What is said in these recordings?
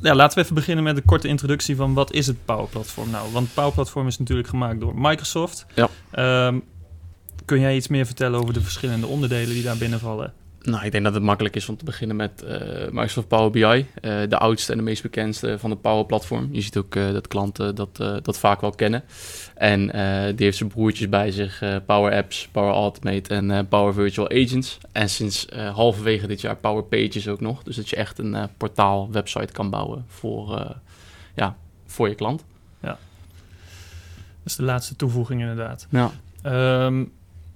ja, laten we even beginnen met een korte introductie van wat is het Power Platform nou? Want Power Platform is natuurlijk gemaakt door Microsoft. Ja. Ehm, kun jij iets meer vertellen over de verschillende onderdelen die daar binnenvallen? Nou, ik denk dat het makkelijk is om te beginnen met eh, Microsoft Power BI. eh, de oudste en de meest bekendste van het Power Platform. Je ziet ook eh, dat klanten dat, dat vaak wel kennen. En die heeft zijn broertjes bij zich. Power Apps, Power Automate en Power Virtual Agents. En sinds halverwege dit jaar Power Pages ook nog. Dus dat je echt een portaal, website kan bouwen voor, ja, voor je klant. Dat is de laatste toevoeging inderdaad. Ja. Ehm,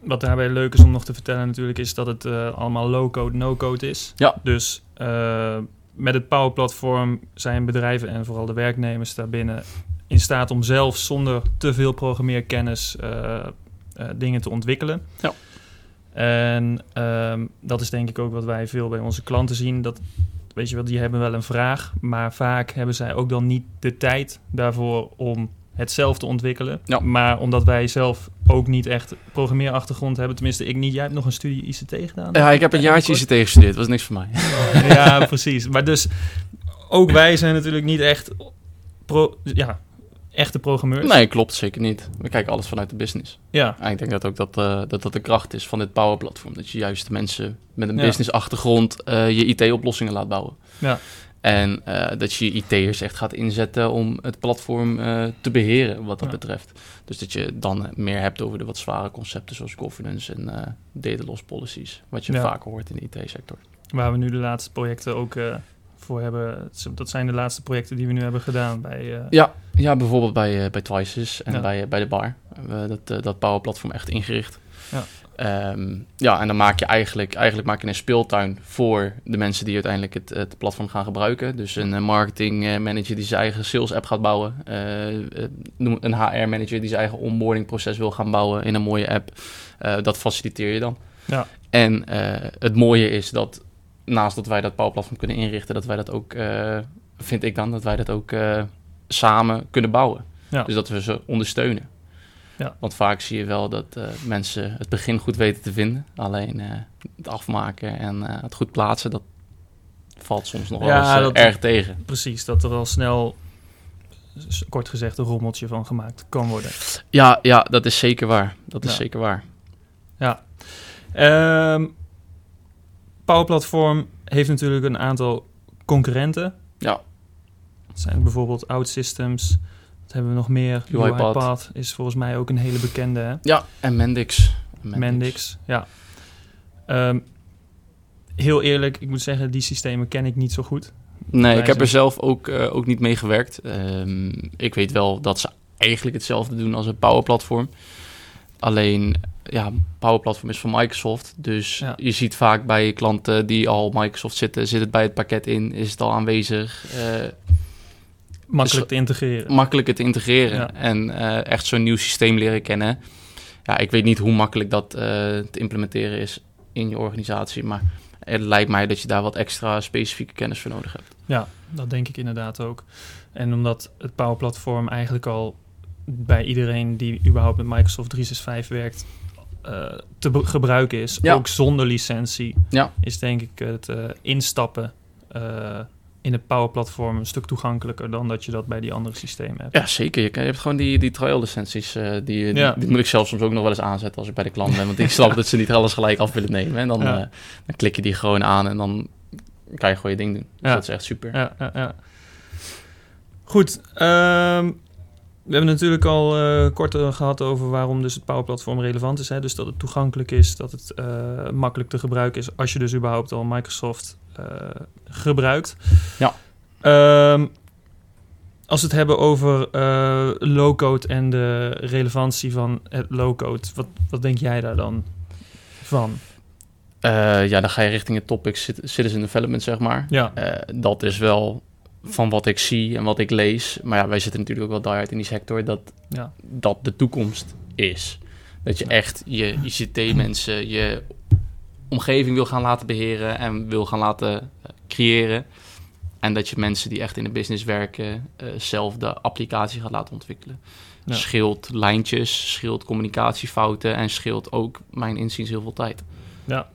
wat daarbij leuk is om nog te vertellen natuurlijk is dat het eh, allemaal low-code, no-code is. Ja. Dus eh, met het Power Platform zijn bedrijven en vooral de werknemers daarbinnen in staat om zelf zonder te veel programmeerkennis eh, dingen te ontwikkelen. Ja. En ehm, dat is denk ik ook wat wij veel bij onze klanten zien. Dat, weet je wel, die hebben wel een vraag, maar vaak hebben zij ook dan niet de tijd daarvoor om het zelf te ontwikkelen. Ja. Maar omdat wij zelf ook niet echt programmeerachtergrond hebben, tenminste ik niet. Jij hebt nog een studie ICT gedaan? ja, ik heb een jaartje ICT gestudeerd. was niks voor mij. ja, precies. Maar dus ook wij zijn natuurlijk niet echt pro, ja, echte programmeurs. Nee, klopt zeker niet. We kijken alles vanuit de business. Ja, Ja, ik denk dat ook dat, eh, dat dat de kracht is van dit Power Platform. Dat je juist de mensen met een Ja. business achtergrond eh, je IT-oplossingen laat bouwen. Ja. En eh, dat je IT'ers echt gaat inzetten om het platform eh, te beheren wat dat Ja. betreft. Dus dat je dan meer hebt over de wat zware concepten zoals governance en eh data loss policies. Wat je Ja. vaker hoort in de IT-sector. waar we nu de laatste projecten ook voor hebben. Dat zijn de laatste projecten die we nu hebben gedaan bij... Ja, ja bijvoorbeeld bij, bij Twices en Ja. bij, bij de bar. hebben we dat, eh, dat Power Platform echt ingericht. Ja. Ehm, ja, en dan maak je eigenlijk, eigenlijk maak je een speeltuin voor de mensen die uiteindelijk het, het platform gaan gebruiken. Dus een eh, marketing eh, manager die zijn eigen sales app gaat bouwen. Noem een HR manager die zijn eigen onboarding proces wil gaan bouwen in een mooie app. Dat faciliteer je dan. Ja. En het mooie is dat naast dat wij dat Power Platform kunnen inrichten, dat wij dat ook, vind ik dan, dat wij dat ook samen kunnen bouwen. Ja. Dus dat we ze ondersteunen. Ja. Want vaak zie je wel dat eh, mensen het begin goed weten te vinden. Alleen eh, het afmaken en eh, het goed plaatsen, dat valt soms nog wel Ja, eens dat- erg tegen. Precies, dat er al snel, kort gezegd, een rommeltje van gemaakt kan worden. Ja, ja, dat is zeker waar. Dat is Ja. zeker waar. Ehm Power Platform heeft natuurlijk een aantal concurrenten. Ja. Dat zijn bijvoorbeeld OutSystems. Wat hebben we nog meer? UiPath. UiPath is volgens mij ook een hele bekende. Hè? Ja, en Mendix. Mendix, ja. Ehm, heel eerlijk, ik moet zeggen, die systemen ken ik niet zo goed. Nee, ik heb er zelf ook, eh, ook niet mee gewerkt. Ehm, ik weet wel dat ze eigenlijk hetzelfde doen als een Power Platform. Alleen, ja, Power Platform is van Microsoft. Dus Ja. je ziet vaak bij klanten die al Microsoft zitten, zit het bij het pakket in, is het al aanwezig. eh, Makkelijk Dus- te integreren. makkelijker te integreren Ja. en eh, echt zo'n nieuw systeem leren kennen. Ja, ik weet niet hoe makkelijk dat eh, te implementeren is in je organisatie, maar het lijkt mij dat je daar wat extra specifieke kennis voor nodig hebt. Ja, dat denk ik inderdaad ook. En omdat het Power Platform eigenlijk al bij iedereen die überhaupt met Microsoft 365 werkt eh, te gebruiken is, Ja. ook zonder licentie, Ja. is denk ik het instappen in het Power Platform een stuk toegankelijker dan dat je dat bij die andere systemen hebt. Ja, zeker. Je, je hebt gewoon die, die trial licenties. eh, die, die, Ja. die moet ik zelf soms ook nog wel eens aanzetten als ik bij de klant ben. Want ik snap dat ze niet alles gelijk af willen nemen. En dan, Ja. eh, dan klik je die gewoon aan en dan kan je gewoon je ding doen. Dus Ja. dat is echt super. Ja, ja, ja. Goed. ehm, we hebben natuurlijk al eh, kort eh, gehad over waarom dus het Power Platform relevant is. Hè? Dus dat het toegankelijk is, dat het makkelijk te gebruiken is als je dus überhaupt al Microsoft gebruikt. Ja. Ehm, als we het hebben over eh, low-code en de relevantie van het low-code, wat, wat denk jij daar dan van? Eh, ja, dan ga je richting het topic cit- citizen development, zeg maar. Ja, Eh, dat is wel van wat ik zie en wat ik lees. Maar ja, wij zitten natuurlijk ook wel diehard in die sector dat ja, dat de toekomst is. Dat je echt je ICT-mensen, je omgeving wil gaan laten beheren en wil gaan laten eh, creëren. En dat je mensen die echt in de business werken, eh, zelf de applicatie gaat laten ontwikkelen. Ja. Scheelt lijntjes, scheelt communicatiefouten en scheelt ook, mijn inziens, heel veel tijd. ja.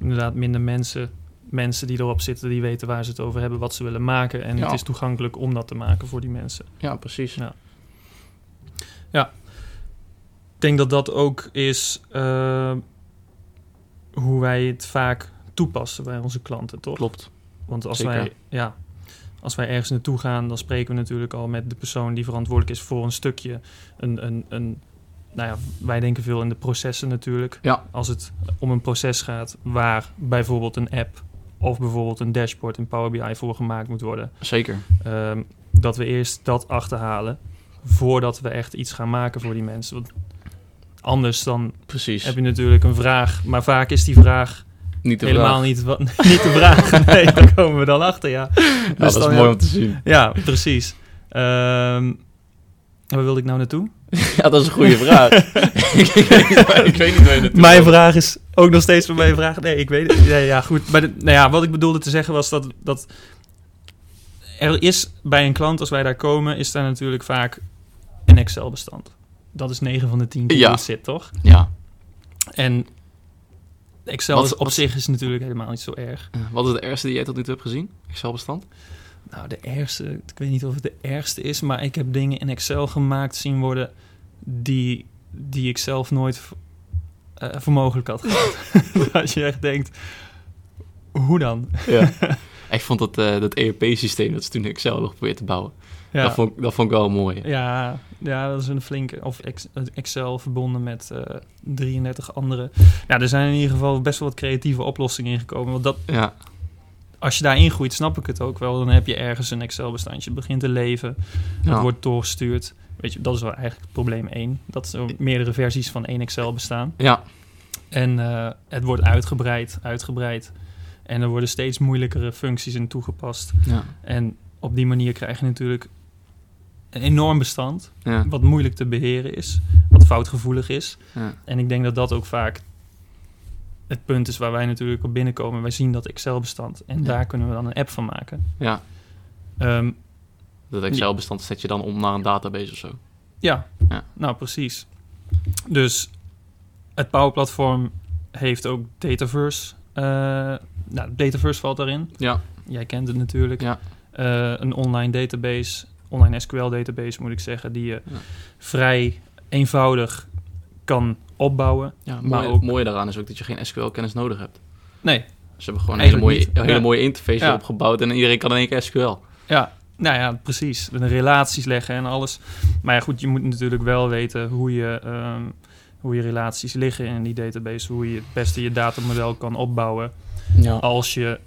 Inderdaad, minder mensen mensen die erop zitten, die weten waar ze het over hebben, wat ze willen maken. En Ja. het is toegankelijk om dat te maken voor die mensen. Ja, precies. Ja. Ik denk dat dat ook is eh, hoe wij het vaak toepassen bij onze klanten, toch? Klopt. Want als Zeker. wij, ja, als wij ergens naartoe gaan, dan spreken we natuurlijk al met de persoon die verantwoordelijk is voor een stukje. Een, een, een, nou ja, wij denken veel in de processen natuurlijk. Ja. Als het om een proces gaat waar bijvoorbeeld een app of bijvoorbeeld een dashboard in Power BI voor gemaakt moet worden. Zeker. ehm, dat we eerst dat achterhalen voordat we echt iets gaan maken voor die mensen. Want anders dan Precies. heb je natuurlijk een vraag, maar vaak is die vraag niet de helemaal vraag. niet, wat, niet te vragen. Nee, daar komen we dan achter, ja. Ja, Dus dat is dan- mooi om te zien. Ja, precies. Ehm, waar wilde ik nou naartoe? Ja, dat is een goede vraag. ik, weet niet, ik weet niet waar je naartoe Mijn vraag is ook nog steeds voor mijn vraag. Nee, ik weet het. Nee, ja, goed. Maar de- nou ja, wat ik bedoelde te zeggen was dat, dat er is bij een klant, als wij daar komen, is daar natuurlijk vaak een Excel-bestand. Dat is 9 van de 10 keer Ja. zit, toch? Ja. En Excel Wat- is op wat- zich is natuurlijk helemaal niet zo erg. Wat is het ergste die jij tot nu toe hebt gezien? Excel-bestand? Nou, de ergste, ik weet niet of het de ergste is, maar ik heb dingen in Excel gemaakt zien worden die, die ik zelf nooit eh, voor mogelijk had gehad. dat je echt denkt, hoe dan? Ja. ik vond dat, eh, dat ERP-systeem dat ze toen Excel hebben geprobeerd te bouwen. Ja, Dat, vond, ik- dat vond ik wel mooi. ja, ja, dat is een flinke. Of ex- Excel verbonden met eh 33 andere. Ja, er zijn in ieder geval best wel wat creatieve oplossingen ingekomen. Want dat, Ja. als je daarin groeit, snap ik het ook wel. Dan heb je ergens een Excel-bestandje. Het begint te leven. Ja. Het wordt doorgestuurd. Weet je, dat is wel eigenlijk probleem 1. Dat er meerdere versies van één Excel bestaan. ja. En eh, het wordt uitgebreid, uitgebreid. En er worden steeds moeilijkere functies in toegepast. Ja. En op die manier krijg je natuurlijk een enorm bestand. Ja. Wat moeilijk te beheren is. Wat foutgevoelig is. Ja. En ik denk dat dat ook vaak het punt is waar wij natuurlijk op binnenkomen. Wij zien dat Excel-bestand. En Ja. daar kunnen we dan een app van maken. ja. Ehm, Dat Excel-bestand zet je dan om naar een database of zo. Ja, Ja. nou precies. Dus het Power Platform heeft ook Dataverse. eh nou, Dataverse valt daarin. Ja. Jij kent het natuurlijk. Ja. Eh, een online database, online SQL database moet ik zeggen, die je Ja. vrij eenvoudig kan opbouwen. Ja, Maar mooi, ook- mooie daaraan is ook dat je geen SQL-kennis nodig hebt. Nee, Ze hebben gewoon een hele mooie, een hele Ja. mooie interface Ja. opgebouwd en iedereen kan in één keer SQL. ja, nou ja, precies. De relaties leggen en alles. Maar ja, goed, je moet natuurlijk wel weten hoe je, ehm, hoe je relaties liggen in die database. Hoe je het beste je datamodel kan opbouwen. Ja. als je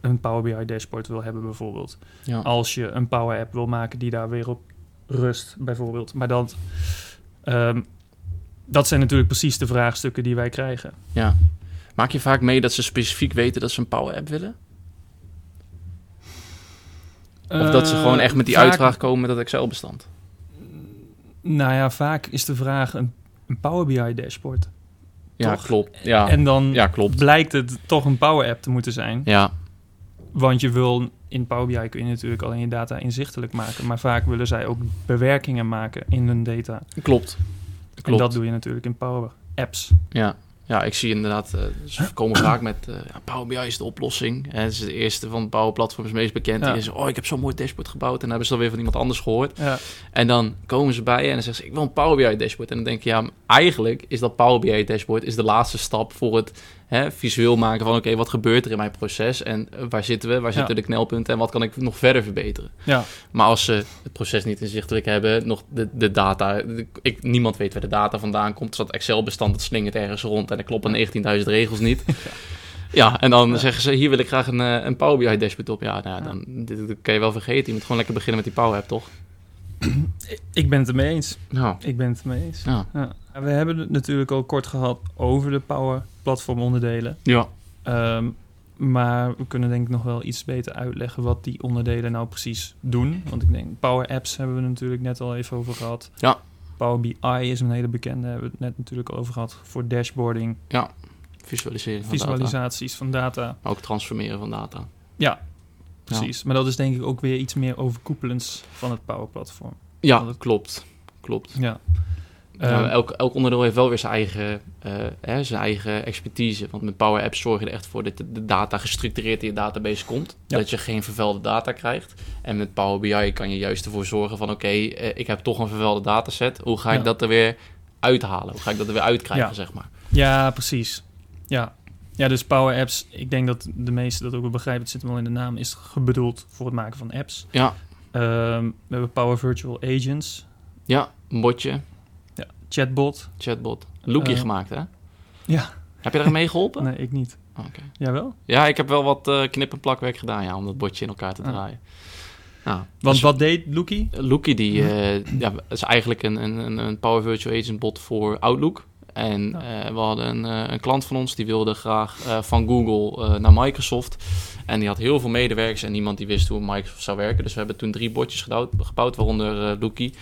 een Power BI dashboard wil hebben bijvoorbeeld. ja. Als je een Power App wil maken die daar weer op rust bijvoorbeeld. Maar dat, ehm, dat zijn natuurlijk precies de vraagstukken die wij krijgen. ja. Maak je vaak mee dat ze specifiek weten dat ze een Power-app willen? Of dat ze gewoon echt met die Eh, vaak- uitvraag komen met dat Excel-bestand? Nou ja, vaak is de vraag een, een Power BI dashboard. Ja, Toch? klopt. Ja, En dan ja klopt. blijkt het toch een Power App te moeten zijn. Ja, Want je wil in Power BI kun je natuurlijk alleen je data inzichtelijk maken. Maar vaak willen zij ook bewerkingen maken in hun data. klopt. En Klopt. dat doe je natuurlijk in Power Apps. Ja. ja, ik zie inderdaad, eh, ze komen vaak met eh, ja, Power BI is de oplossing. En het is de eerste van de Power Platform is meest bekend. Ja. Die is, oh, ik heb zo'n mooi dashboard gebouwd. En dan hebben ze dan weer van iemand anders gehoord. Ja, En dan komen ze bij je en dan zeggen ze, ik wil een Power BI dashboard. En dan denk je, ja, eigenlijk is dat Power BI dashboard is de laatste stap voor het hè, visueel maken van, oké, wat gebeurt er in mijn proces? En eh, waar zitten we? Waar Ja. zitten de knelpunten? En wat kan ik nog verder verbeteren? ja. Maar als ze het proces niet inzichtelijk hebben, nog de, de data, de- ik, niemand weet waar de data vandaan komt. Dus dat Excel-bestand, dat slingert ergens rond en er kloppen 19.000 regels niet. Ja, en dan Ja. zeggen ze, hier wil ik graag een, eh, een Power BI dashboard op. Ja, nou, ja, dan dit, dit kan je wel vergeten. Je moet gewoon lekker beginnen met die Power App, toch? Ik ben het ermee eens. Nou, Ik ben het ermee eens. ja. Ja. We hebben het natuurlijk al kort gehad over de Power Platform onderdelen. Ja, Ehm, maar we kunnen denk ik nog wel iets beter uitleggen wat die onderdelen nou precies doen. Want ik denk, Power Apps hebben we natuurlijk net al even over gehad. Ja. Power BI is een hele bekende, hebben we het net natuurlijk al over gehad. Voor dashboarding, visualiseren van data. visualisaties van data. Maar ook transformeren van data. Ja, precies. Maar dat is denk ik ook weer iets meer overkoepelends van het Power Platform. Ja, het- klopt. Klopt. Ja. Nou, Ehm, elk, elk onderdeel heeft wel weer zijn eigen, eh, hè, zijn eigen expertise. Want met Power Apps zorg je er echt voor dat de, de data gestructureerd in je database komt. Ja. Dat je geen vervuilde data krijgt. En met Power BI kan je juist ervoor zorgen van... oké, eh, ik heb toch een vervuilde dataset. Hoe ga ik Ja. dat er weer uithalen? Hoe ga ik dat er weer uitkrijgen, Ja. zeg maar? Ja, precies. Ja. ja, dus Power Apps, ik denk dat de meesten dat ook wel begrijpen, het zit wel in de naam, is bedoeld voor het maken van apps. Ja, Ehm, we hebben Power Virtual Agents, ja een botje, chatbot. chatbot. Lookje Eh, gemaakt, hè? Ja. Heb je daar mee geholpen? Nee, ik niet. Oh, oké. Jawel? Ja, ik heb wel wat eh, knip- en plakwerk gedaan, ja, om dat botje in elkaar te Ah. draaien. Nou, Want dus- wat deed Loekie? Lookie die, eh, ja, is eigenlijk een, een- een Power Virtual Agent bot voor Outlook. En Ja. eh, we hadden een, eh, een klant van ons die wilde graag eh, van Google naar Microsoft. En die had heel veel medewerkers en niemand die wist hoe Microsoft zou werken. Dus we hebben toen drie botjes gebouwd, gebouwd waaronder Lookie.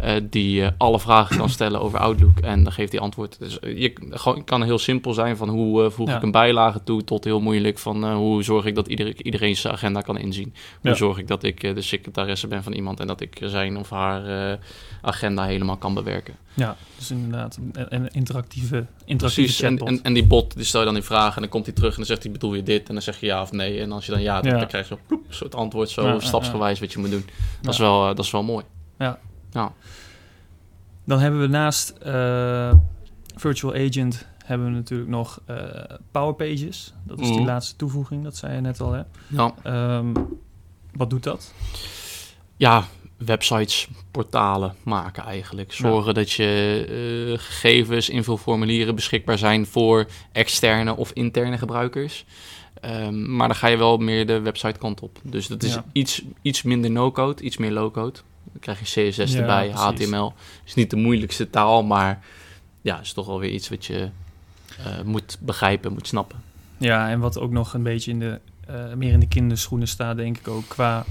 eh, die alle vragen kan stellen over Outlook en dan geeft hij antwoord. Dus je gewoon, kan heel simpel zijn van hoe voeg Ja. ik een bijlage toe tot heel moeilijk van hoe zorg ik dat ieder, iedereen zijn agenda kan inzien. Hoe Ja. zorg ik dat ik de secretaresse ben van iemand en dat ik zijn of haar agenda helemaal kan bewerken. Ja, dus inderdaad een, een interactieve, interactieve Precies, en, chatbot. en, en die bot, die stel je dan die vraag en dan komt hij terug en dan zegt hij bedoel je dit? En dan zeg je ja of nee. En als je dan ja doet, Ja. dan krijg je zo ploep, een soort antwoord, zo Ja, ja, stapsgewijs wat je moet doen. Dat, is Ja. wel, eh, dat is wel mooi. Dan hebben we naast eh, Virtual Agent hebben we natuurlijk nog eh, Power Pages. Dat is die Mhm. laatste toevoeging, dat zei je net al. Hè? Ja, Ehm, wat doet dat? ja websites, portalen maken eigenlijk. Zorgen dat je eh, gegevens, invulformulieren beschikbaar zijn voor externe of interne gebruikers. Ehm, maar dan ga je wel meer de website kant op. Dus dat is Ja. iets, iets minder no-code, iets meer low-code. Dan krijg je CSS Ja, erbij, precies. HTML. Is niet de moeilijkste taal, maar ja, is toch wel weer iets wat je eh, moet begrijpen, moet snappen. Ja, en wat ook nog een beetje in de, eh, meer in de kinderschoenen staat, denk ik ook, qua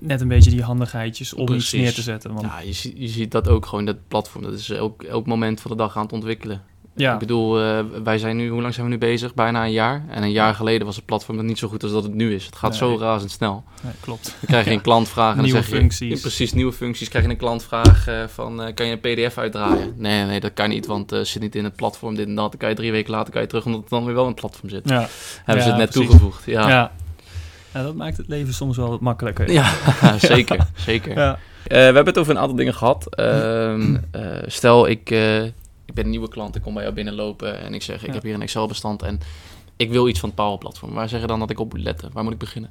net een beetje die handigheidjes om iets neer te zetten. Want, Ja, je, ziet- je ziet dat ook gewoon, dat platform. Dat is elk, elk moment van de dag aan het ontwikkelen. ja, Ik bedoel, eh, wij zijn nu, hoe lang zijn we nu bezig? Bijna een jaar. En een jaar geleden was het platform nog niet zo goed als dat het nu is. Het gaat Nee. zo razendsnel. nee, klopt. Dan krijg je een klantvraag en dan zeg je... functies. Precies, nieuwe functies. Krijg je een klantvraag eh, van, eh, kan je een pdf uitdraaien? Nee, nee, dat kan niet, want eh zit niet in het platform, dit en dat. Dan kan je drie weken later kan je terug, omdat het dan weer wel in het platform zit. Ja, Hebben ze het net precies. toegevoegd. Ja, ja. Dat maakt het leven soms wel wat makkelijker. ja. zeker, zeker. Ja. Eh, we hebben het over een aantal dingen gehad. Ehm, eh, stel, ik, eh, ik ben een nieuwe klant, ik kom bij jou binnenlopen en ik zeg, ik heb hier een Excel-bestand en ik wil iets van het Power-platform. Waar zeg je dan dat ik op moet letten? Waar moet ik beginnen?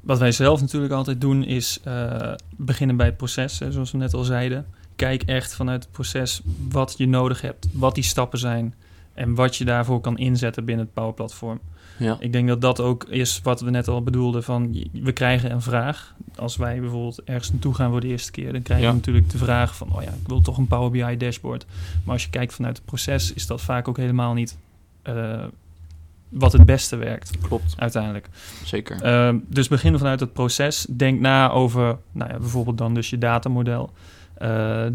Wat wij zelf natuurlijk altijd doen is beginnen bij het proces, hè, zoals we net al zeiden. Kijk echt vanuit het proces wat je nodig hebt, wat die stappen zijn en wat je daarvoor kan inzetten binnen het Power Platform. Ja, Ik denk dat dat ook is wat we net al bedoelden van we krijgen een vraag. Als wij bijvoorbeeld ergens naartoe gaan voor de eerste keer, dan krijg je Ja. natuurlijk de vraag van oh ja, ik wil toch een Power BI dashboard. Maar als je kijkt vanuit het proces, is dat vaak ook helemaal niet eh, wat het beste werkt klopt. uiteindelijk. Zeker. Ehm, dus begin vanuit het proces. Denk na over, nou ja, bijvoorbeeld dan dus je datamodel. Eh,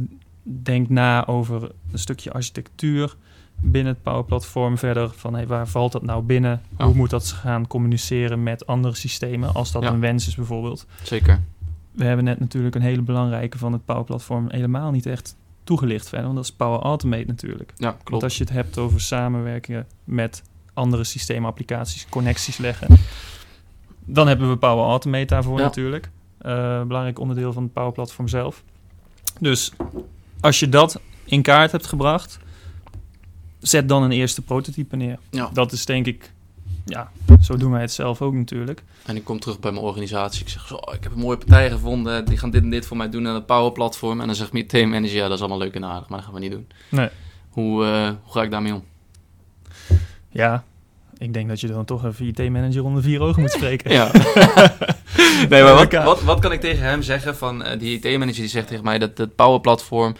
denk na over een stukje architectuur binnen het Power Platform. Verder van hey, waar valt dat nou binnen? Hoe moet dat gaan communiceren met andere systemen als dat Ja. een wens is bijvoorbeeld. Zeker. We hebben net natuurlijk een hele belangrijke van het Power Platform helemaal niet echt toegelicht verder. Want dat is Power Automate natuurlijk. Ja, Want klopt. als je het hebt over samenwerkingen met andere systeemapplicaties, connecties leggen, dan hebben we Power Automate daarvoor Ja. natuurlijk. Eh, belangrijk onderdeel van het Power Platform zelf. Dus als je dat in kaart hebt gebracht, zet dan een eerste prototype neer. Ja. Dat is denk ik, ja, zo doen wij het zelf ook natuurlijk. En ik kom terug bij mijn organisatie. Ik zeg zo, oh, ik heb een mooie partij gevonden. Die gaan dit en dit voor mij doen aan het Power-platform. En dan zegt mijn teammanager, ja, dat is allemaal leuk en aardig. Maar dat gaan we niet doen. Nee. Hoe, eh, hoe ga ik daarmee om? Ja, ik denk dat je dan toch even IT-manager onder vier ogen moet spreken. Ja. nee, maar wat, wat, wat kan ik tegen hem zeggen van eh, die IT-manager die zegt tegen mij dat het Power-platform...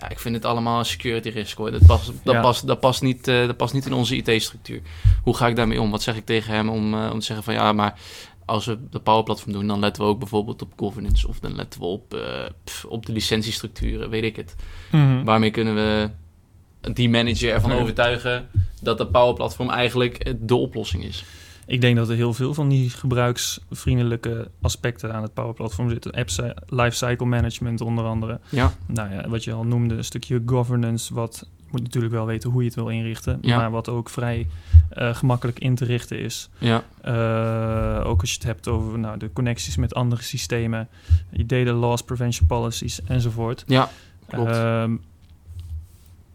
Ja, ik vind het allemaal een security risk hoor. Dat past, dat Ja. past, dat past, niet, eh, dat past niet in onze IT-structuur. Hoe ga ik daarmee om? Wat zeg ik tegen hem om, eh, om te zeggen van ja, maar als we de Power-platform doen, dan letten we ook bijvoorbeeld op governance of dan letten we op, eh, pff, op de licentiestructuren, weet ik het. Mhm. Waarmee kunnen we die manager ervan overtuigen dat de Power-platform eigenlijk de oplossing is? Ik denk dat er heel veel van die gebruiksvriendelijke aspecten aan het Power Platform zitten. Apps, lifecycle management onder andere. Ja, Nou ja, wat je al noemde, een stukje governance, wat je moet natuurlijk wel weten hoe je het wil inrichten, Ja. maar wat ook vrij eh, gemakkelijk in te richten is. ja, Eh, ook als je het hebt over nou, de connecties met andere systemen, je data loss prevention policies enzovoort. ja, klopt. Ehm,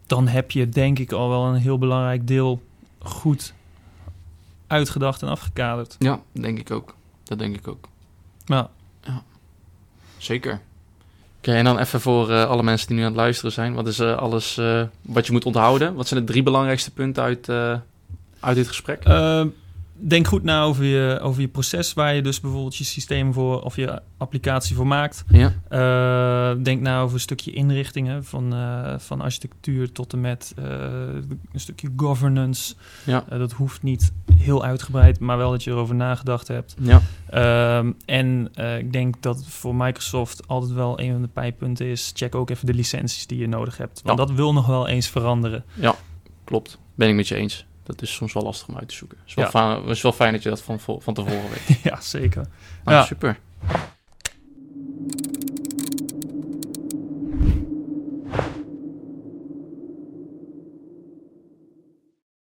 dan heb je denk ik al wel een heel belangrijk deel goed uitgedacht en afgekaderd. ja, denk ik ook. Dat denk ik ook. Nou, Zeker. Oké, en dan even voor eh, alle mensen die nu aan het luisteren zijn. Wat is eh, alles eh, wat je moet onthouden? Wat zijn de drie belangrijkste punten uit, eh, uit dit gesprek? Denk goed na over je, over je proces waar je dus bijvoorbeeld je systeem voor of je applicatie voor maakt. ja, Eh, denk na over een stukje inrichtingen van, eh, van architectuur tot en met eh, een stukje governance. ja, dat hoeft niet heel uitgebreid, maar wel dat je erover nagedacht hebt. ja, Ehm, en ik denk dat voor Microsoft altijd wel een van de pijpunten is. Check ook even de licenties die je nodig hebt. Want Ja. dat wil nog wel eens veranderen. klopt. Ben ik met je eens. Dat is soms wel lastig om uit te zoeken. Het is wel, Ja. fijn, het is wel fijn dat je dat van, van tevoren weet. ja, zeker. Nou, Ja. Super.